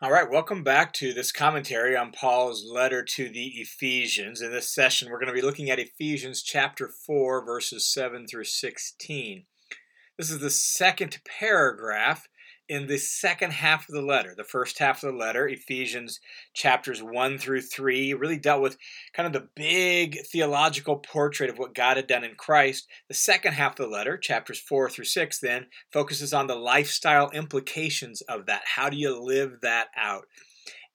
All right, welcome back to this commentary on Paul's letter to the Ephesians. In this session, we're going to be looking at Ephesians chapter 4, verses 7 through 16. This is the second paragraph in the second half of the letter. The first half of the letter, Ephesians chapters 1 through 3, really dealt with kind of the big theological portrait of what God had done in Christ. The second half of the letter, chapters 4 through 6, then focuses on the lifestyle implications of that. How do you live that out?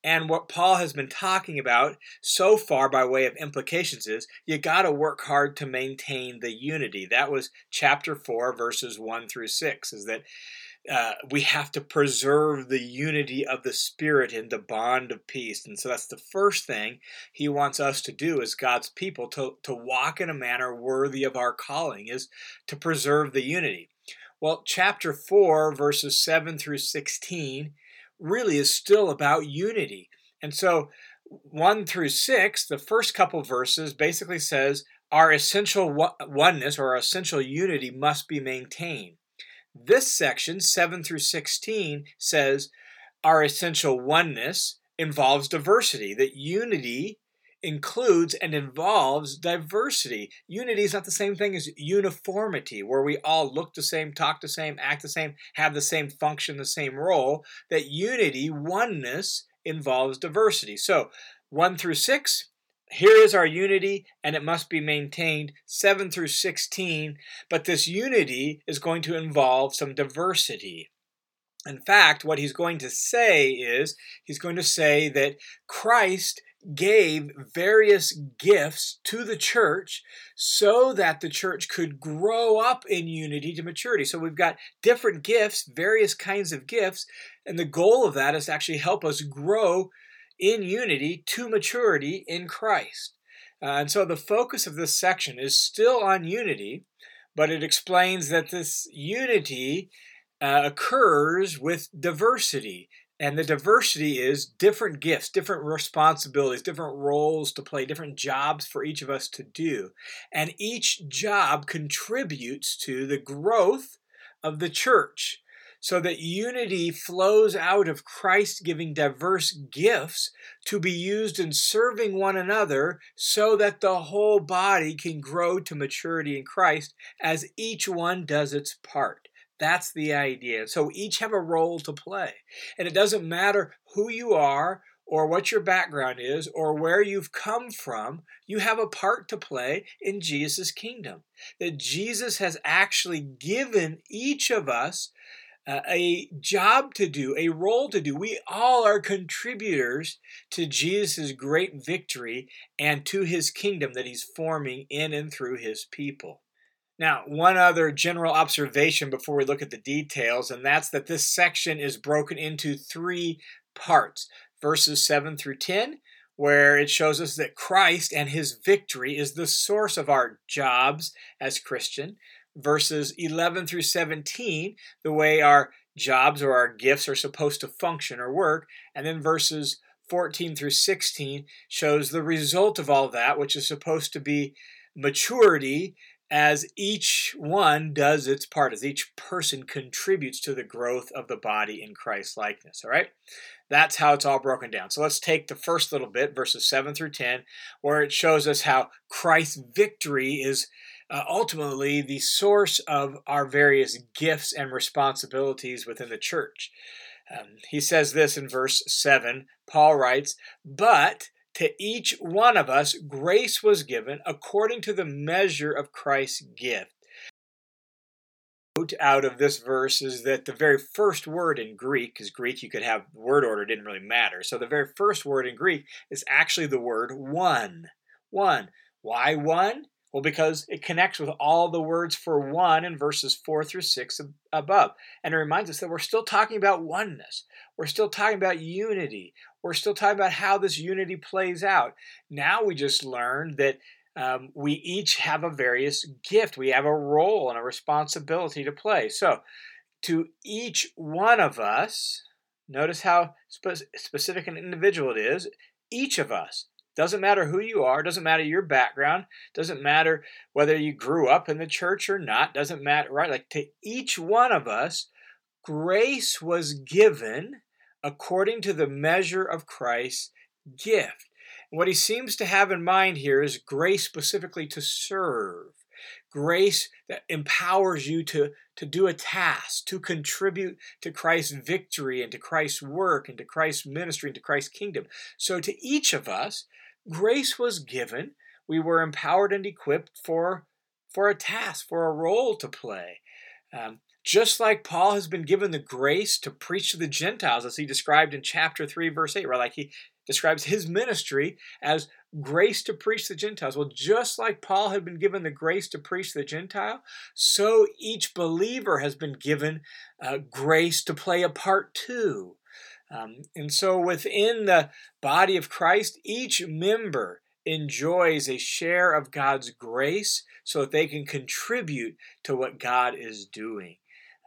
And what Paul has been talking about so far by way of implications is you got to work hard to maintain the unity. That was chapter 4, verses 1 through 6, is that uh, we have to preserve the unity of the spirit in the bond of peace. And so that's the first thing he wants us to do as god's people to, to walk in a manner worthy of our calling is to preserve the unity. Well chapter 4 verses 7 through 16 really is still about unity. And so 1 through 6 the first couple verses basically says our essential oneness or our essential unity must be maintained this section, 7 through 16, says our essential oneness involves diversity, that unity includes and involves diversity. Unity is not the same thing as uniformity, where we all look the same, talk the same, act the same, have the same function, the same role. That unity, oneness, involves diversity. So, 1 through 6 here is our unity, and it must be maintained 7 through 16. But this unity is going to involve some diversity. In fact, what he's going to say is he's going to say that Christ gave various gifts to the church so that the church could grow up in unity to maturity. So we've got different gifts, various kinds of gifts, and the goal of that is to actually help us grow in unity to maturity in Christ. Uh, and so the focus of this section is still on unity, but it explains that this unity uh, occurs with diversity. And the diversity is different gifts, different responsibilities, different roles to play, different jobs for each of us to do. And each job contributes to the growth of the church so that unity flows out of Christ giving diverse gifts to be used in serving one another so that the whole body can grow to maturity in Christ as each one does its part. That's the idea. So each have a role to play. And it doesn't matter who you are or what your background is or where you've come from, you have a part to play in Jesus' kingdom. That Jesus has actually given each of us uh, a job to do, a role to do. We all are contributors to Jesus' great victory and to his kingdom that he's forming in and through his people. Now, one other general observation before we look at the details, and that's that this section is broken into three parts verses 7 through 10, where it shows us that Christ and his victory is the source of our jobs as Christian verses 11 through 17, the way our jobs or our gifts are supposed to function or work. And then verses 14 through 16 shows the result of all that, which is supposed to be maturity as each one does its part, as each person contributes to the growth of the body in Christ likeness. All right? That's how it's all broken down. So let's take the first little bit, verses 7 through 10, where it shows us how Christ's victory is uh, ultimately the source of our various gifts and responsibilities within the church. Um, he says this in verse 7. Paul writes, But to each one of us grace was given according to the measure of Christ's gift. Out of this verse is that the very first word in Greek, because Greek you could have word order, didn't really matter. So the very first word in Greek is actually the word one. One. Why one? Well, because it connects with all the words for one in verses 4 through 6 above. And it reminds us that we're still talking about oneness. We're still talking about unity. We're still talking about how this unity plays out. Now we just learned that um, we each have a various gift. We have a role and a responsibility to play. So, to each one of us, notice how spe- specific an individual it is, each of us doesn't matter who you are, doesn't matter your background, doesn't matter whether you grew up in the church or not, doesn't matter, right? Like to each one of us, grace was given according to the measure of Christ's gift. what he seems to have in mind here is grace specifically to serve. Grace that empowers you to, to do a task, to contribute to Christ's victory and to Christ's work and to Christ's ministry and to Christ's kingdom. So, to each of us, grace was given. We were empowered and equipped for, for a task, for a role to play. Um, just like Paul has been given the grace to preach to the Gentiles, as he described in chapter 3, verse 8, right? Like he describes his ministry as grace to preach to the Gentiles. Well, just like Paul had been given the grace to preach the Gentile, so each believer has been given uh, grace to play a part too. Um, and so within the body of Christ, each member enjoys a share of God's grace so that they can contribute to what God is doing.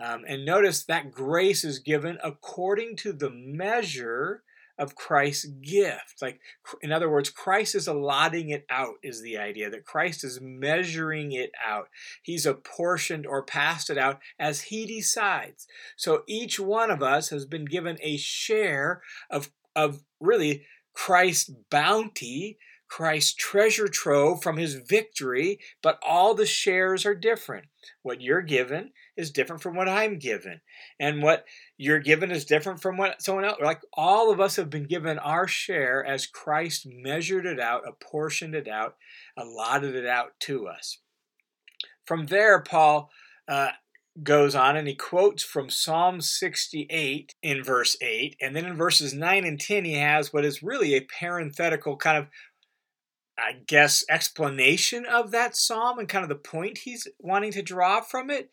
Um, and notice that grace is given according to the measure of Christ's gift. Like, in other words, Christ is allotting it out, is the idea that Christ is measuring it out. He's apportioned or passed it out as He decides. So each one of us has been given a share of, of really Christ's bounty Christ's treasure trove from his victory, but all the shares are different. What you're given is different from what I'm given. And what you're given is different from what someone else. Like all of us have been given our share as Christ measured it out, apportioned it out, allotted it out to us. From there, Paul uh, goes on and he quotes from Psalm 68 in verse 8. And then in verses 9 and 10, he has what is really a parenthetical kind of I guess, explanation of that psalm and kind of the point he's wanting to draw from it,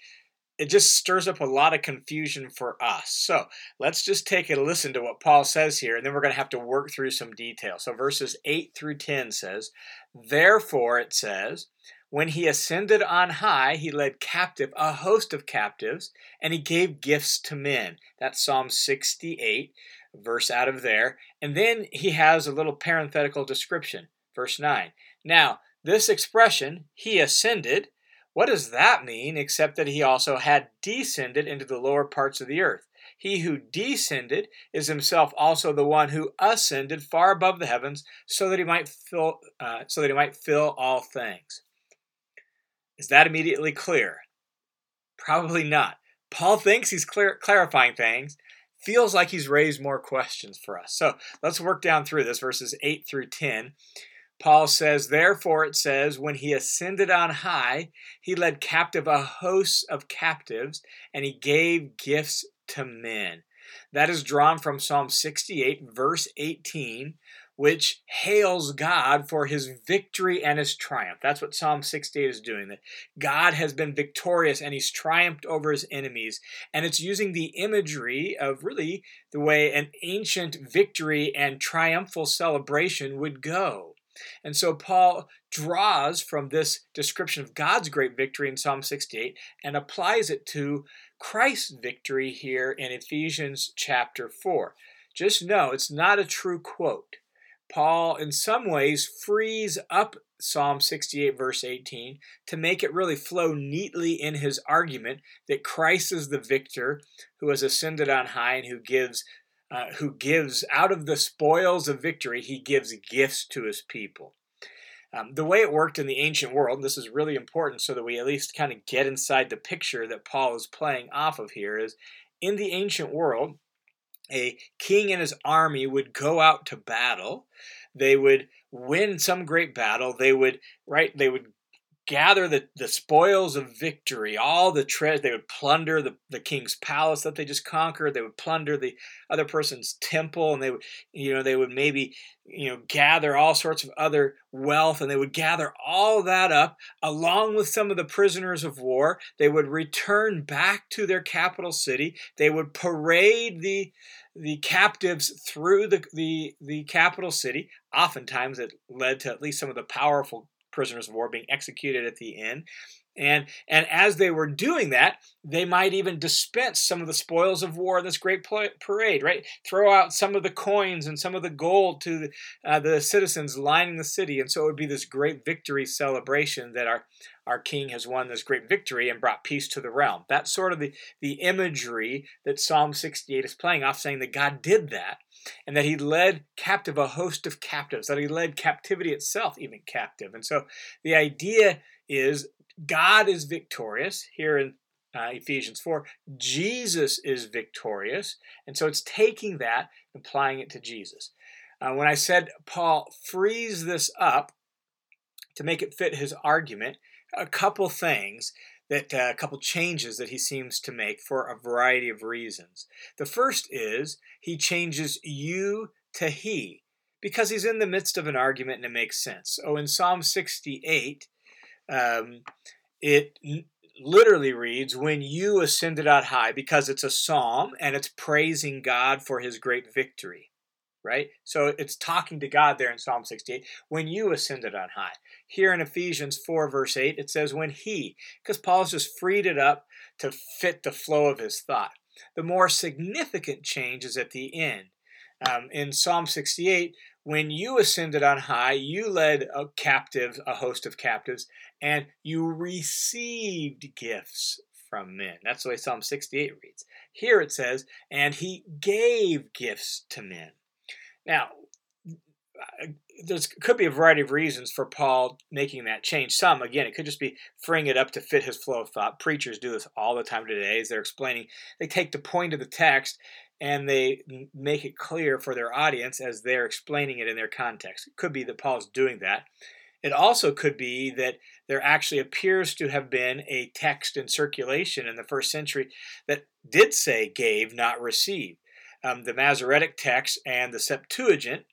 it just stirs up a lot of confusion for us. So let's just take a listen to what Paul says here, and then we're going to have to work through some detail. So verses 8 through 10 says, Therefore, it says, when he ascended on high, he led captive a host of captives, and he gave gifts to men. That's Psalm 68, verse out of there. And then he has a little parenthetical description. Verse 9. Now, this expression, he ascended, what does that mean except that he also had descended into the lower parts of the earth? He who descended is himself also the one who ascended far above the heavens so that he might fill uh, so that he might fill all things. Is that immediately clear? Probably not. Paul thinks he's clear, clarifying things, feels like he's raised more questions for us. So let's work down through this verses 8 through 10. Paul says, Therefore, it says, when he ascended on high, he led captive a host of captives, and he gave gifts to men. That is drawn from Psalm 68, verse 18, which hails God for his victory and his triumph. That's what Psalm 68 is doing, that God has been victorious and he's triumphed over his enemies. And it's using the imagery of really the way an ancient victory and triumphal celebration would go. And so Paul draws from this description of God's great victory in Psalm 68 and applies it to Christ's victory here in Ephesians chapter 4. Just know it's not a true quote. Paul, in some ways, frees up Psalm 68, verse 18, to make it really flow neatly in his argument that Christ is the victor who has ascended on high and who gives uh, who gives out of the spoils of victory, he gives gifts to his people. Um, the way it worked in the ancient world, and this is really important so that we at least kind of get inside the picture that Paul is playing off of here, is in the ancient world, a king and his army would go out to battle. They would win some great battle. They would, right, they would gather the, the spoils of victory, all the treasure. They would plunder the, the king's palace that they just conquered. They would plunder the other person's temple, and they would, you know, they would maybe, you know, gather all sorts of other wealth, and they would gather all that up along with some of the prisoners of war. They would return back to their capital city. They would parade the the captives through the, the, the capital city. Oftentimes, it led to at least some of the powerful prisoners of war being executed at the end. And, and as they were doing that, they might even dispense some of the spoils of war in this great parade, right? Throw out some of the coins and some of the gold to the, uh, the citizens lining the city. And so it would be this great victory celebration that our, our king has won this great victory and brought peace to the realm. That's sort of the, the imagery that Psalm 68 is playing off, saying that God did that and that he led captive a host of captives, that he led captivity itself even captive. And so the idea is God is victorious here in uh, Ephesians 4. Jesus is victorious. And so it's taking that applying it to Jesus. Uh, when I said Paul frees this up to make it fit his argument, a couple things that uh, a couple changes that he seems to make for a variety of reasons. The first is he changes you to he because he's in the midst of an argument and it makes sense. Oh, in Psalm 68, um, it literally reads, When you ascended on high, because it's a psalm and it's praising God for his great victory, right? So it's talking to God there in Psalm 68, when you ascended on high. Here in Ephesians 4, verse 8, it says, When he, because Paul's just freed it up to fit the flow of his thought. The more significant change is at the end. Um, in Psalm 68, when you ascended on high, you led a captive, a host of captives, and you received gifts from men. That's the way Psalm 68 reads. Here it says, and he gave gifts to men. Now, there could be a variety of reasons for Paul making that change. Some, again, it could just be freeing it up to fit his flow of thought. Preachers do this all the time today as they're explaining. They take the point of the text and they make it clear for their audience as they're explaining it in their context. It could be that Paul's doing that. It also could be that there actually appears to have been a text in circulation in the first century that did say gave, not receive. Um, the Masoretic text and the Septuagint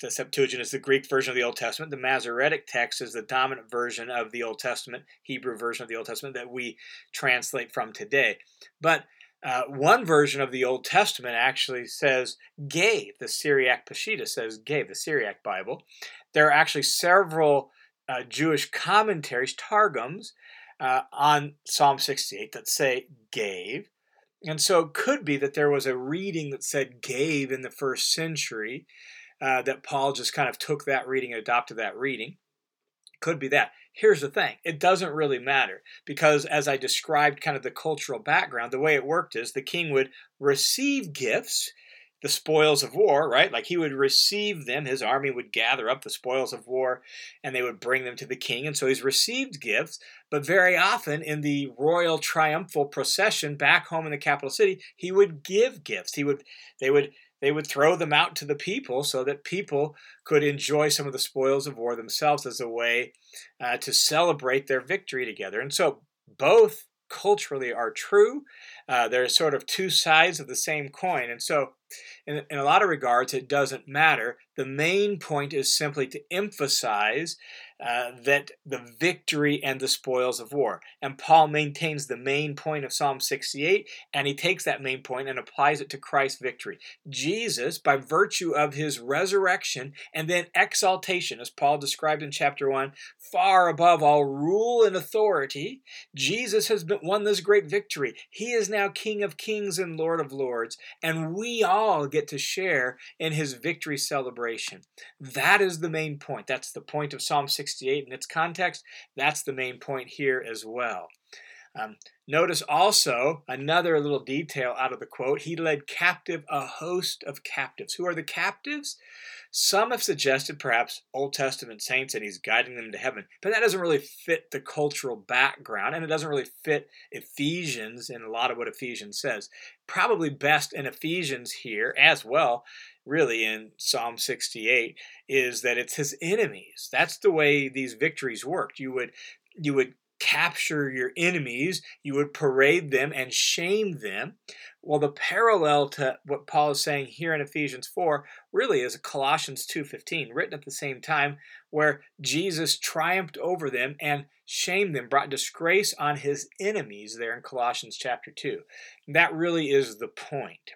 the Septuagint is the Greek version of the Old Testament. The Masoretic text is the dominant version of the Old Testament, Hebrew version of the Old Testament that we translate from today. But uh, one version of the Old Testament actually says gave. The Syriac Peshitta says gave, the Syriac Bible. There are actually several uh, Jewish commentaries, Targums, uh, on Psalm 68 that say gave. And so it could be that there was a reading that said gave in the first century, uh, that Paul just kind of took that reading and adopted that reading. Could be that. Here's the thing it doesn't really matter because, as I described kind of the cultural background, the way it worked is the king would receive gifts, the spoils of war, right? Like he would receive them, his army would gather up the spoils of war and they would bring them to the king. And so he's received gifts, but very often in the royal triumphal procession back home in the capital city, he would give gifts. He would, they would they would throw them out to the people so that people could enjoy some of the spoils of war themselves as a way uh, to celebrate their victory together. And so both culturally are true. Uh, they're sort of two sides of the same coin. And so, in, in a lot of regards, it doesn't matter. The main point is simply to emphasize uh, that the victory and the spoils of war. And Paul maintains the main point of Psalm 68, and he takes that main point and applies it to Christ's victory. Jesus, by virtue of his resurrection and then exaltation, as Paul described in chapter 1, far above all rule and authority, Jesus has been, won this great victory. He is now King of kings and Lord of lords, and we all get to share in his victory celebration. That is the main point. That's the point of Psalm 68. 68 in its context. That's the main point here as well. Um, notice also another little detail out of the quote. He led captive a host of captives. Who are the captives? Some have suggested perhaps Old Testament saints and he's guiding them to heaven, but that doesn't really fit the cultural background and it doesn't really fit Ephesians and a lot of what Ephesians says. Probably best in Ephesians here as well really in Psalm 68 is that it's his enemies. That's the way these victories worked. You would you would capture your enemies, you would parade them and shame them. Well, the parallel to what Paul is saying here in Ephesians 4 really is Colossians 2:15, written at the same time, where Jesus triumphed over them and shamed them, brought disgrace on his enemies there in Colossians chapter 2. that really is the point.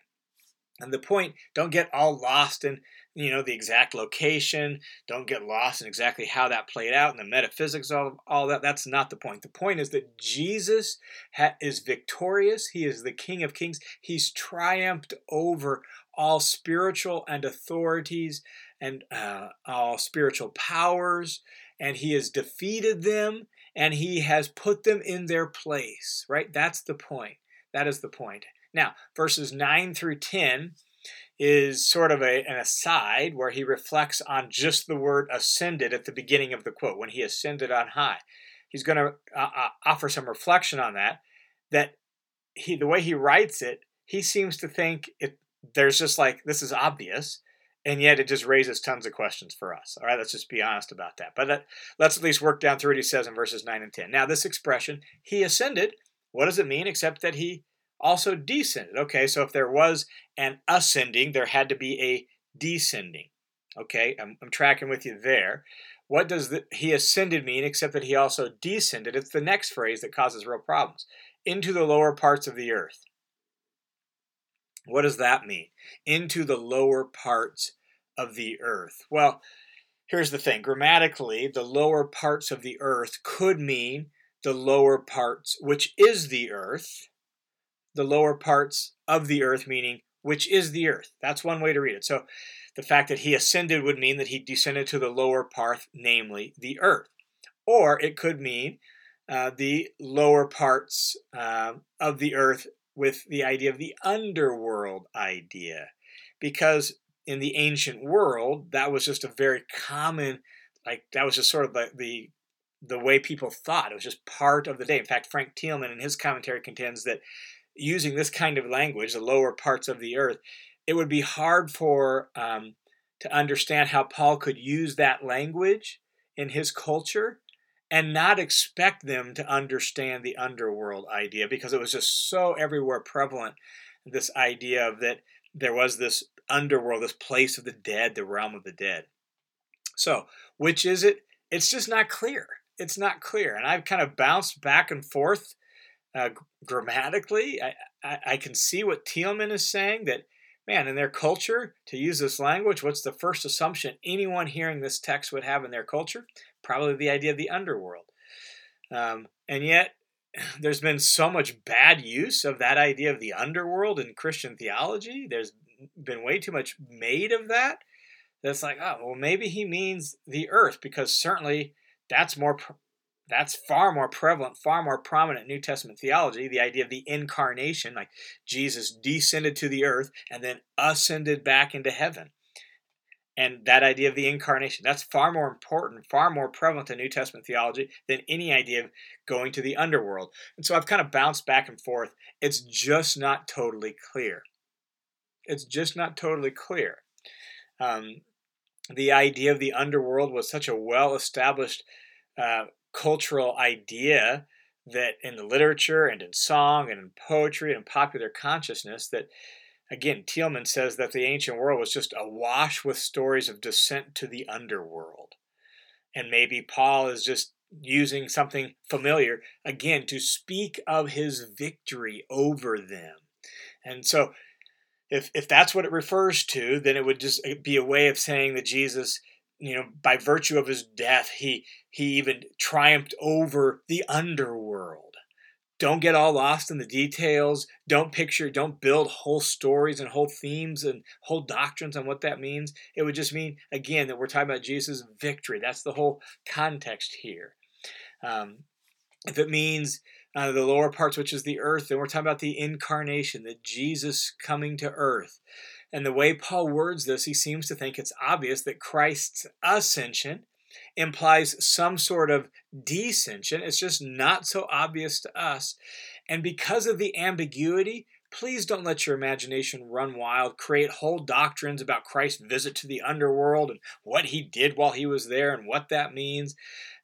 And the point, don't get all lost in, you know, the exact location. Don't get lost in exactly how that played out and the metaphysics of all that. That's not the point. The point is that Jesus ha- is victorious. He is the King of Kings. He's triumphed over all spiritual and authorities and uh, all spiritual powers, and he has defeated them and he has put them in their place, right? That's the point. That is the point. Now, verses 9 through 10 is sort of a, an aside where he reflects on just the word ascended at the beginning of the quote, when he ascended on high. He's going to uh, uh, offer some reflection on that, that he, the way he writes it, he seems to think it, there's just like, this is obvious, and yet it just raises tons of questions for us. All right, let's just be honest about that. But let's at least work down through what he says in verses 9 and 10. Now, this expression, he ascended, what does it mean except that he also descended. Okay, so if there was an ascending, there had to be a descending. Okay, I'm, I'm tracking with you there. What does the, he ascended mean except that he also descended? It's the next phrase that causes real problems. Into the lower parts of the earth. What does that mean? Into the lower parts of the earth. Well, here's the thing grammatically, the lower parts of the earth could mean the lower parts, which is the earth, the lower parts of the earth, meaning which is the earth. That's one way to read it. So the fact that he ascended would mean that he descended to the lower part, namely the earth. Or it could mean uh, the lower parts uh, of the earth with the idea of the underworld idea. Because in the ancient world, that was just a very common, like, that was just sort of the, the the way people thought. It was just part of the day. In fact, Frank Thielman in his commentary contends that using this kind of language, the lower parts of the earth, it would be hard for um, to understand how Paul could use that language in his culture and not expect them to understand the underworld idea because it was just so everywhere prevalent. This idea of that there was this underworld, this place of the dead, the realm of the dead. So, which is it? It's just not clear. It's not clear. And I've kind of bounced back and forth uh, grammatically. I, I, I, can see what Thielman is saying that, man, in their culture, to use this language, what's the first assumption anyone hearing this text would have in their culture? Probably the idea of the underworld. Um, and yet, there's been so much bad use of that idea of the underworld in Christian theology. There's been way too much made of that. That's like, oh, well, maybe he means the earth because certainly that's more that's far more prevalent, far more prominent New Testament theology, the idea of the incarnation, like Jesus descended to the earth and then ascended back into heaven. And that idea of the incarnation, that's far more important, far more prevalent in New Testament theology than any idea of going to the underworld. And so I've kind of bounced back and forth. It's just not totally clear. It's just not totally clear. Um, the idea of the underworld was such a well established uh, cultural idea that in the literature and in song and in poetry and popular consciousness that again Thielman says that the ancient world was just awash with stories of descent to the underworld. And maybe Paul is just using something familiar again to speak of his victory over them. And so if if that's what it refers to then it would just eh, be a way of saying that Jesus you know by virtue of his death he he even triumphed over the underworld. Don't get all lost in the details. Don't picture don't build whole stories and whole themes and whole doctrines on what that means. It would just mean again that we're talking about jesus victory. That's the whole context here. Um, if it means uh, the lower parts which is the earth And we're talking about the incarnation that jesus coming to earth and the way Paul words this, he seems to think it's obvious that Christ's ascension implies some sort of descension. It's just not so obvious to us. And because of the ambiguity, please don't let your imagination run wild, create whole doctrines about Christ's visit to the underworld and what he did while he was there and what that means.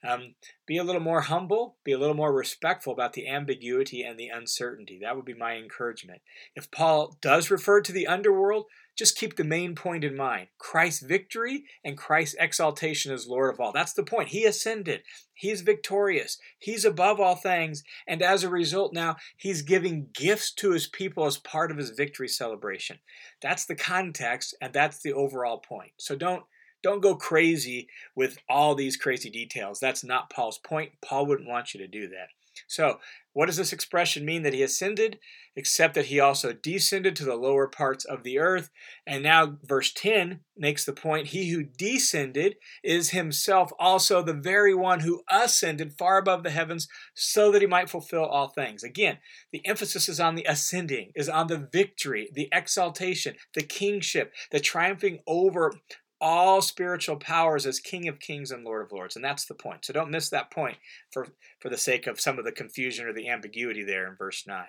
Um, be a little more humble, be a little more respectful about the ambiguity and the uncertainty. That would be my encouragement. If Paul does refer to the underworld, just keep the main point in mind Christ's victory and Christ's exaltation as Lord of all. That's the point. He ascended, He's victorious, He's above all things, and as a result, now He's giving gifts to His people as part of His victory celebration. That's the context, and that's the overall point. So don't. Don't go crazy with all these crazy details. That's not Paul's point. Paul wouldn't want you to do that. So, what does this expression mean that he ascended? Except that he also descended to the lower parts of the earth. And now, verse 10 makes the point he who descended is himself also the very one who ascended far above the heavens so that he might fulfill all things. Again, the emphasis is on the ascending, is on the victory, the exaltation, the kingship, the triumphing over all spiritual powers as King of Kings and Lord of Lords. And that's the point. So don't miss that point for, for the sake of some of the confusion or the ambiguity there in verse 9.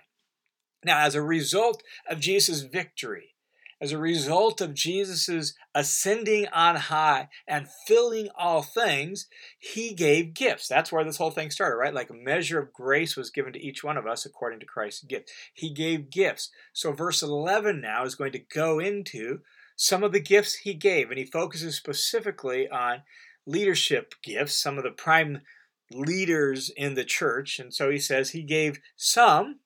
Now, as a result of Jesus' victory, as a result of Jesus' ascending on high and filling all things, he gave gifts. That's where this whole thing started, right? Like a measure of grace was given to each one of us according to Christ's gift. He gave gifts. So, verse 11 now is going to go into some of the gifts he gave, and he focuses specifically on leadership gifts, some of the prime leaders in the church. And so he says he gave some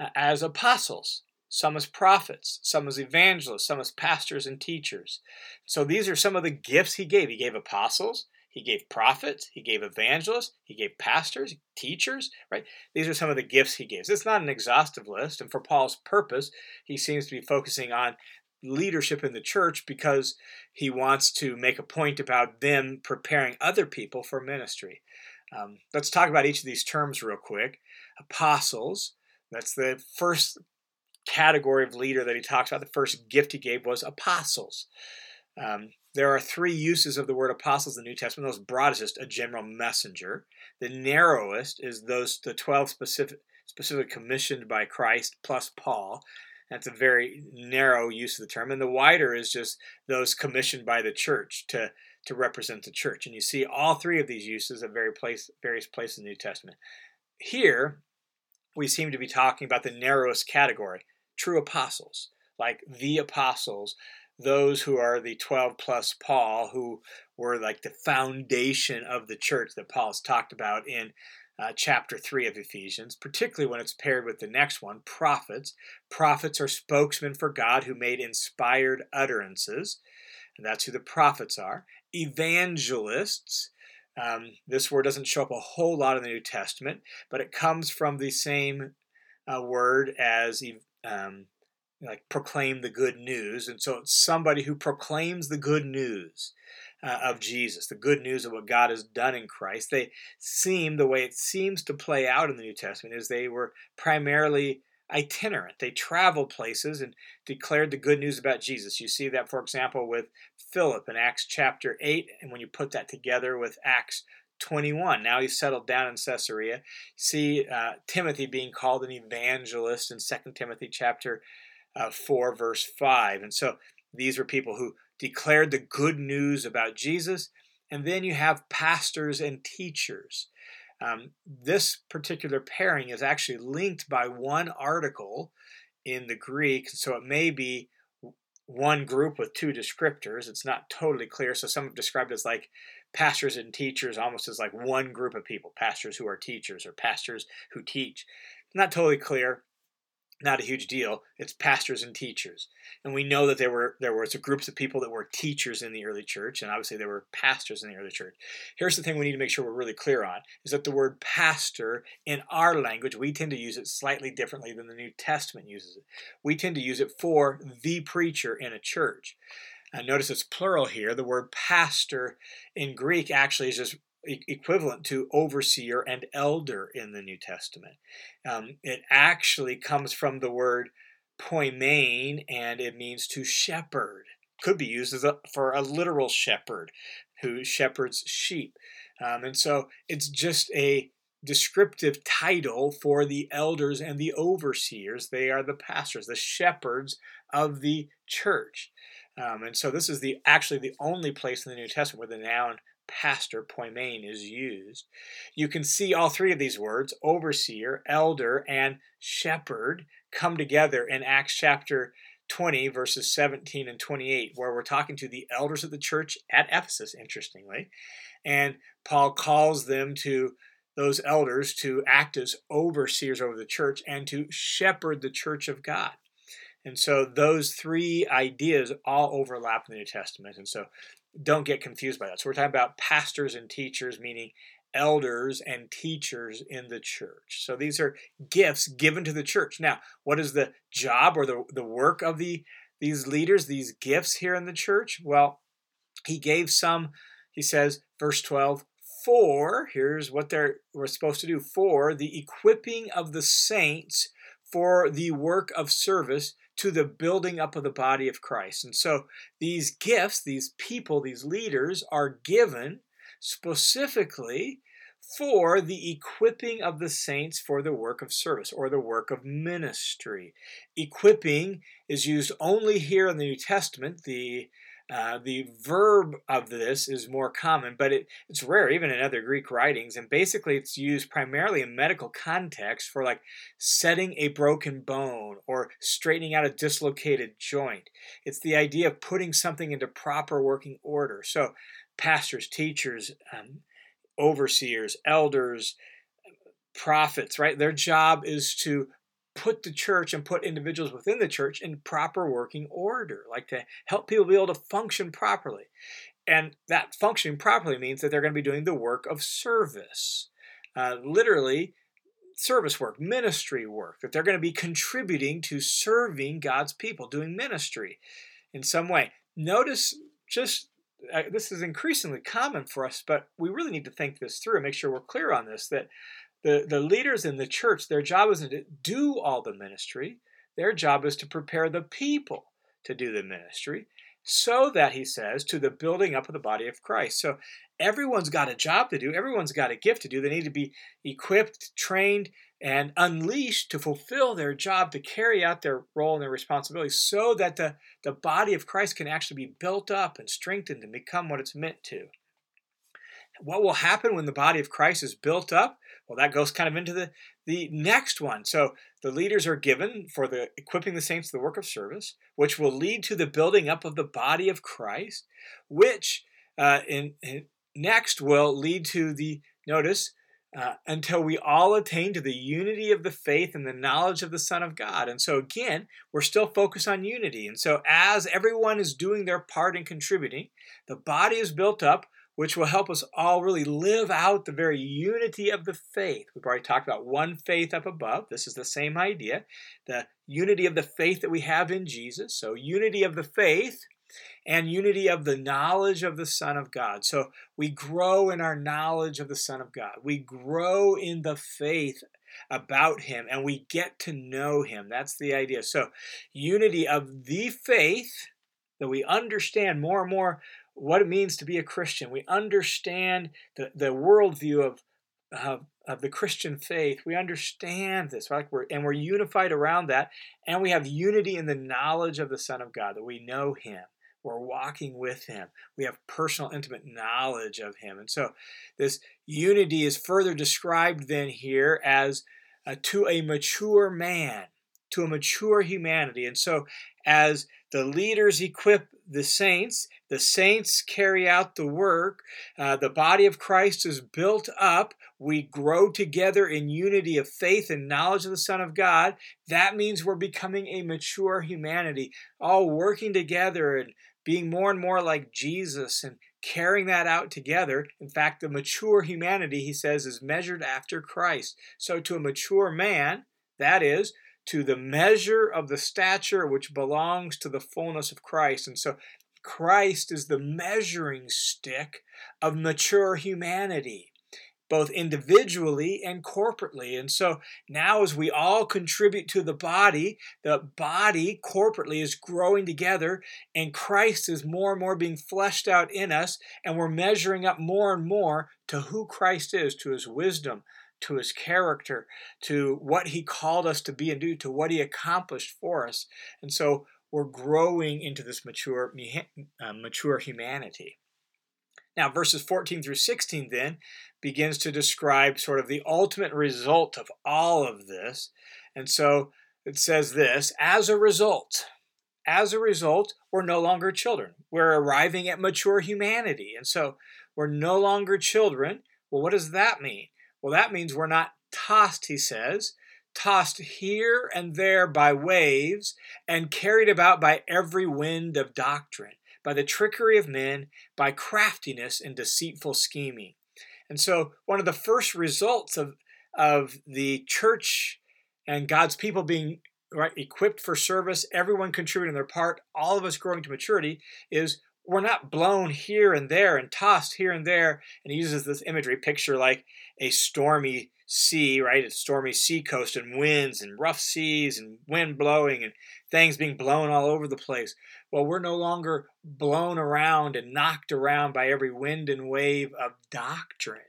uh, as apostles, some as prophets, some as evangelists, some as pastors and teachers. So these are some of the gifts he gave. He gave apostles, he gave prophets, he gave evangelists, he gave pastors, teachers, right? These are some of the gifts he gives. It's not an exhaustive list, and for Paul's purpose, he seems to be focusing on leadership in the church because he wants to make a point about them preparing other people for ministry. Um, let's talk about each of these terms real quick. Apostles, that's the first category of leader that he talks about. The first gift he gave was apostles. Um, there are three uses of the word apostles in the New Testament. The most broad is a general messenger. The narrowest is those the twelve specific specifically commissioned by Christ plus Paul. That's a very narrow use of the term. And the wider is just those commissioned by the church to, to represent the church. And you see all three of these uses at very place, various places in the New Testament. Here, we seem to be talking about the narrowest category true apostles, like the apostles, those who are the 12 plus Paul, who were like the foundation of the church that Paul has talked about in uh, chapter 3 of Ephesians, particularly when it's paired with the next one, prophets. Prophets are spokesmen for God who made inspired utterances, and that's who the prophets are. Evangelists, um, this word doesn't show up a whole lot in the New Testament, but it comes from the same uh, word as um, like proclaim the good news, and so it's somebody who proclaims the good news uh, of Jesus, the good news of what God has done in Christ. They seem, the way it seems to play out in the New Testament, is they were primarily itinerant. They traveled places and declared the good news about Jesus. You see that, for example, with Philip in Acts chapter 8, and when you put that together with Acts 21. Now he's settled down in Caesarea. See uh, Timothy being called an evangelist in 2 Timothy chapter uh, 4, verse 5. And so these were people who declared the good news about Jesus. And then you have pastors and teachers. Um, this particular pairing is actually linked by one article in the Greek, so it may be one group with two descriptors. It's not totally clear. So some have described it as like pastors and teachers, almost as like one group of people, pastors who are teachers or pastors who teach. Not totally clear not a huge deal. It's pastors and teachers, and we know that there were there was groups of people that were teachers in the early church, and obviously there were pastors in the early church. Here's the thing we need to make sure we're really clear on: is that the word pastor in our language we tend to use it slightly differently than the New Testament uses it. We tend to use it for the preacher in a church. And notice it's plural here. The word pastor in Greek actually is just equivalent to overseer and elder in the New Testament. Um, it actually comes from the word poimain, and it means to shepherd. Could be used as a, for a literal shepherd who shepherds sheep. Um, and so it's just a descriptive title for the elders and the overseers. They are the pastors, the shepherds of the church. Um, and so this is the actually the only place in the New Testament where the noun pastor, poimen, is used. You can see all three of these words, overseer, elder, and shepherd, come together in Acts chapter 20, verses 17 and 28, where we're talking to the elders of the church at Ephesus, interestingly. And Paul calls them to those elders to act as overseers over the church and to shepherd the church of God. And so those three ideas all overlap in the New Testament. And so don't get confused by that. So we're talking about pastors and teachers, meaning elders and teachers in the church. So these are gifts given to the church. Now, what is the job or the, the work of the these leaders, these gifts here in the church? Well, he gave some, he says, verse 12, for, here's what they're we're supposed to do, for the equipping of the saints for the work of service to the building up of the body of Christ. And so these gifts, these people, these leaders are given specifically for the equipping of the saints for the work of service or the work of ministry. Equipping is used only here in the New Testament. The uh, the verb of this is more common, but it, it's rare even in other Greek writings. And basically, it's used primarily in medical context for like setting a broken bone or straightening out a dislocated joint. It's the idea of putting something into proper working order. So, pastors, teachers, um, overseers, elders, prophets, right? Their job is to put the church and put individuals within the church in proper working order, like to help people be able to function properly. And that functioning properly means that they're going to be doing the work of service. Uh, literally, service work, ministry work, that they're going to be contributing to serving God's people, doing ministry in some way. Notice just uh, this is increasingly common for us, but we really need to think this through and make sure we're clear on this that the, the leaders in the church, their job isn't to do all the ministry, their job is to prepare the people to do the ministry so that he says to the building up of the body of Christ. So everyone's got a job to do, everyone's got a gift to do. They need to be equipped, trained, and unleashed to fulfill their job, to carry out their role and their responsibility, so that the, the body of Christ can actually be built up and strengthened and become what it's meant to. What will happen when the body of Christ is built up? Well, that goes kind of into the, the next one. So the leaders are given for the equipping the saints to the work of service, which will lead to the building up of the body of Christ, which uh, in, in next will lead to the notice uh, until we all attain to the unity of the faith and the knowledge of the Son of God. And so, again, we're still focused on unity. And so, as everyone is doing their part in contributing, the body is built up, which will help us all really live out the very unity of the faith. We've already talked about one faith up above. This is the same idea the unity of the faith that we have in Jesus. So, unity of the faith and unity of the knowledge of the Son of God. So we grow in our knowledge of the Son of God. We grow in the faith about Him and we get to know Him. That's the idea. So, unity of the faith that we understand more and more what it means to be a Christian. We understand the, the worldview of, of, of the Christian faith. We understand this, right? We're, and we're unified around that. And we have unity in the knowledge of the Son of God, that we know Him. We're walking with Him. We have personal, intimate knowledge of Him. And so this unity is further described then here as uh, to a mature man, to a mature humanity. And so as the leaders equip the saints, the saints carry out the work, uh, the body of Christ is built up, we grow together in unity of faith and knowledge of the Son of God. That means we're becoming a mature humanity, all working together and being more and more like Jesus and carrying that out together. In fact, the mature humanity, he says, is measured after Christ. So, to a mature man, that is, to the measure of the stature which belongs to the fullness of Christ. And so, Christ is the measuring stick of mature humanity both individually and corporately. And so now, as we all contribute to the body, the body corporately is growing together, and Christ is more and more being fleshed out in us, and we're measuring up more and more to who Christ is, to his wisdom. To his character, to what he called us to be and do, to what he accomplished for us. And so we're growing into this mature, uh, mature humanity. Now, verses 14 through 16 then begins to describe sort of the ultimate result of all of this. And so it says this as a result, as a result, we're no longer children. We're arriving at mature humanity. And so we're no longer children. Well, what does that mean? Well, that means we're not tossed, he says, tossed here and there by waves and carried about by every wind of doctrine, by the trickery of men, by craftiness and deceitful scheming. And so, one of the first results of, of the church and God's people being right equipped for service, everyone contributing their part, all of us growing to maturity, is we're not blown here and there and tossed here and there. And he uses this imagery picture like a stormy sea, right? A stormy sea coast and winds and rough seas and wind blowing and things being blown all over the place. Well, we're no longer blown around and knocked around by every wind and wave of doctrine.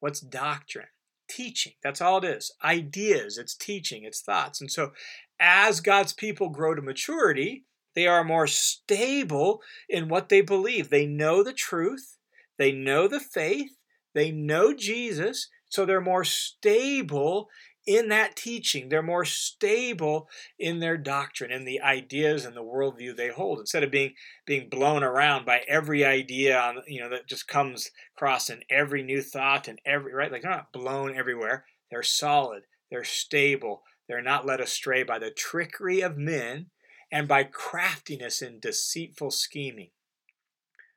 What's doctrine? Teaching. That's all it is. Ideas. It's teaching. It's thoughts. And so as God's people grow to maturity, they are more stable in what they believe. They know the truth, they know the faith, they know Jesus, so they're more stable in that teaching. They're more stable in their doctrine and the ideas and the worldview they hold. Instead of being being blown around by every idea on you know that just comes across in every new thought and every right, like they're not blown everywhere. They're solid, they're stable, they're not led astray by the trickery of men and by craftiness and deceitful scheming.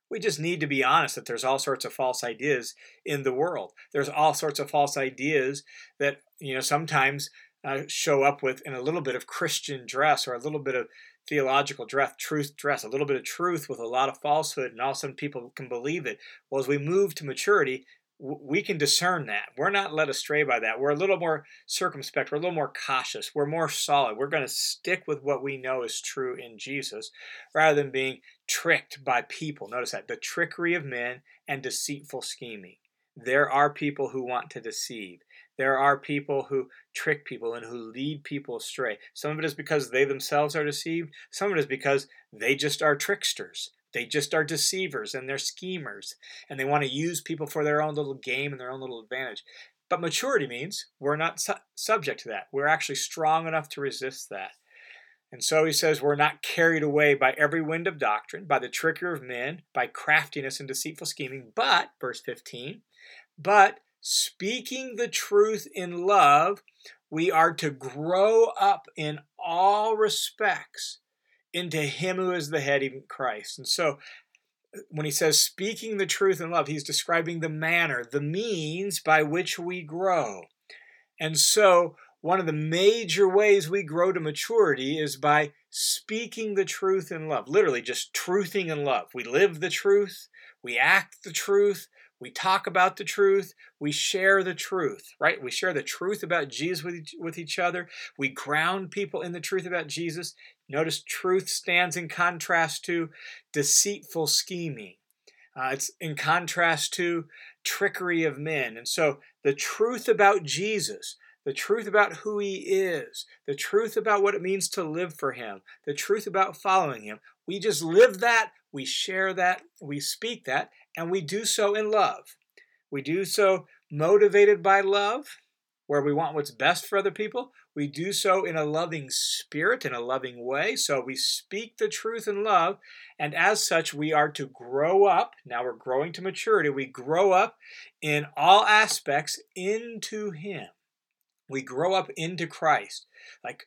We just need to be honest that there's all sorts of false ideas in the world. There's all sorts of false ideas that, you know, sometimes uh, show up with in a little bit of Christian dress or a little bit of theological dress, truth dress, a little bit of truth with a lot of falsehood, and all of a sudden people can believe it. Well, as we move to maturity, we can discern that. We're not led astray by that. We're a little more circumspect. We're a little more cautious. We're more solid. We're going to stick with what we know is true in Jesus rather than being tricked by people. Notice that the trickery of men and deceitful scheming. There are people who want to deceive. There are people who trick people and who lead people astray. Some of it is because they themselves are deceived, some of it is because they just are tricksters. They just are deceivers and they're schemers and they want to use people for their own little game and their own little advantage. But maturity means we're not su- subject to that. We're actually strong enough to resist that. And so he says, We're not carried away by every wind of doctrine, by the trickery of men, by craftiness and deceitful scheming, but, verse 15, but speaking the truth in love, we are to grow up in all respects into him who is the head, even Christ. And so when he says speaking the truth in love, he's describing the manner, the means by which we grow. And so one of the major ways we grow to maturity is by speaking the truth in love. Literally, just truthing in love. We live the truth, we act the truth, we talk about the truth, we share the truth, right? We share the truth about Jesus with each, other. We ground people in the truth about Jesus. Notice truth stands in contrast to deceitful scheming. Uh, it's in contrast to trickery of men. And so the truth about Jesus, the truth about who he is, the truth about what it means to live for him, the truth about following him, we just live that, we share that, we speak that, and we do so in love. We do so motivated by love, where we want what's best for other people. We do so in a loving spirit, in a loving way. So we speak the truth in love, and as such, we are to grow up. Now we're growing to maturity. We grow up in all aspects into Him. We grow up into Christ. Like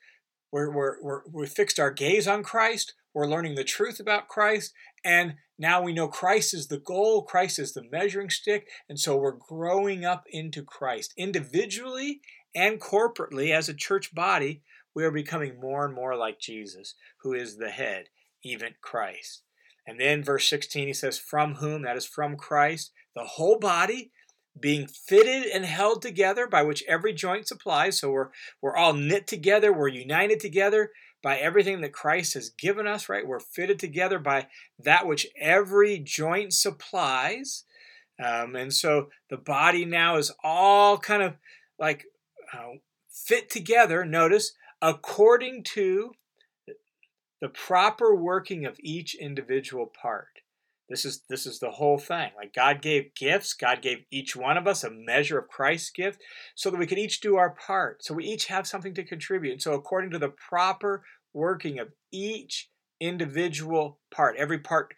we're, we're, we're, we fixed our gaze on Christ. We're learning the truth about Christ. And now we know Christ is the goal, Christ is the measuring stick. And so we're growing up into Christ. Individually and corporately, as a church body, we are becoming more and more like Jesus, who is the head, even Christ. And then verse 16, he says, From whom, that is from Christ, the whole body being fitted and held together by which every joint supplies. So we're, we're all knit together, we're united together by everything that Christ has given us, right? We're fitted together by that which every joint supplies. Um, and so the body now is all kind of like uh, fit together, notice, according to the proper working of each individual part. This is this is the whole thing. Like God gave gifts, God gave each one of us a measure of Christ's gift so that we could each do our part. So we each have something to contribute. So according to the proper working of each individual part, every part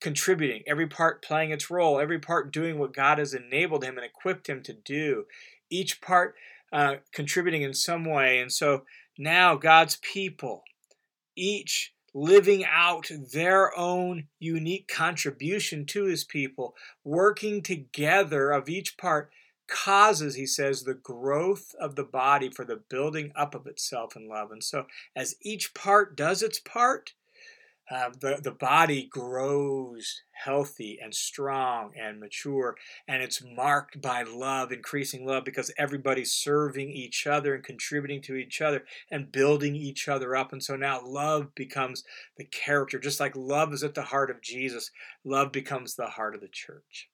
contributing, every part playing its role, every part doing what God has enabled him and equipped him to do, each part uh, contributing in some way. And so now God's people, each living out their own unique contribution to his people, working together of each part causes, he says, the growth of the body for the building up of itself in love. And so, as each part does its part, uh, the, the body grows healthy and strong and mature, and it's marked by love, increasing love, because everybody's serving each other and contributing to each other and building each other up. And so now love becomes the character. Just like love is at the heart of Jesus, love becomes the heart of the church.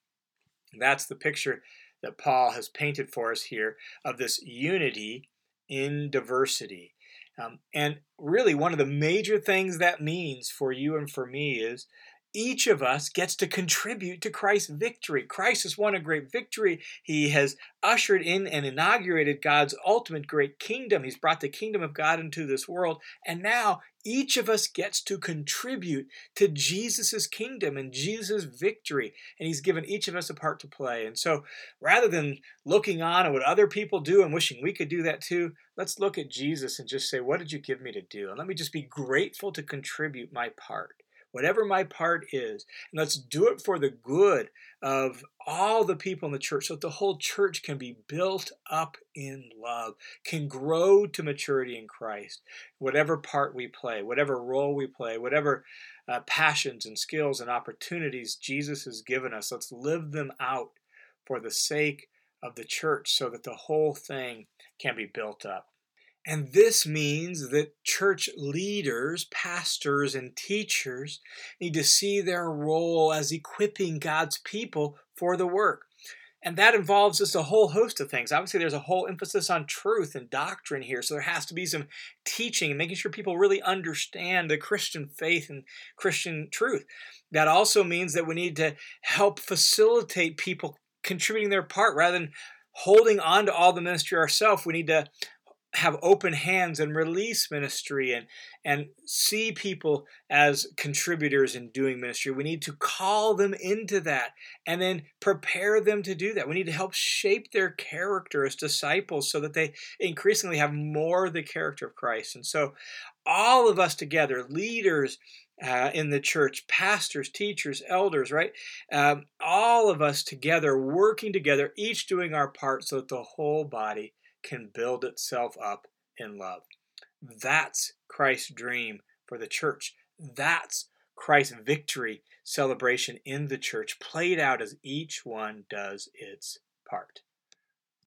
That's the picture that Paul has painted for us here of this unity in diversity. Um, and really, one of the major things that means for you and for me is each of us gets to contribute to Christ's victory. Christ has won a great victory. He has ushered in and inaugurated God's ultimate great kingdom. He's brought the kingdom of God into this world. And now each of us gets to contribute to Jesus' kingdom and Jesus' victory. And He's given each of us a part to play. And so rather than looking on at what other people do and wishing we could do that too, let's look at Jesus and just say, What did you give me to do? And let me just be grateful to contribute my part whatever my part is. And let's do it for the good of all the people in the church so that the whole church can be built up in love, can grow to maturity in Christ. Whatever part we play, whatever role we play, whatever uh, passions and skills and opportunities Jesus has given us, let's live them out for the sake of the church so that the whole thing can be built up. And this means that church leaders, pastors, and teachers need to see their role as equipping God's people for the work. And that involves just a whole host of things. Obviously, there's a whole emphasis on truth and doctrine here. So there has to be some teaching and making sure people really understand the Christian faith and Christian truth. That also means that we need to help facilitate people contributing their part rather than holding on to all the ministry ourselves. We need to have open hands and release ministry and and see people as contributors in doing ministry we need to call them into that and then prepare them to do that we need to help shape their character as disciples so that they increasingly have more the character of christ and so all of us together leaders uh, in the church, pastors, teachers, elders, right? Um, all of us together, working together, each doing our part so that the whole body can build itself up in love. That's Christ's dream for the church. That's Christ's victory celebration in the church, played out as each one does its part.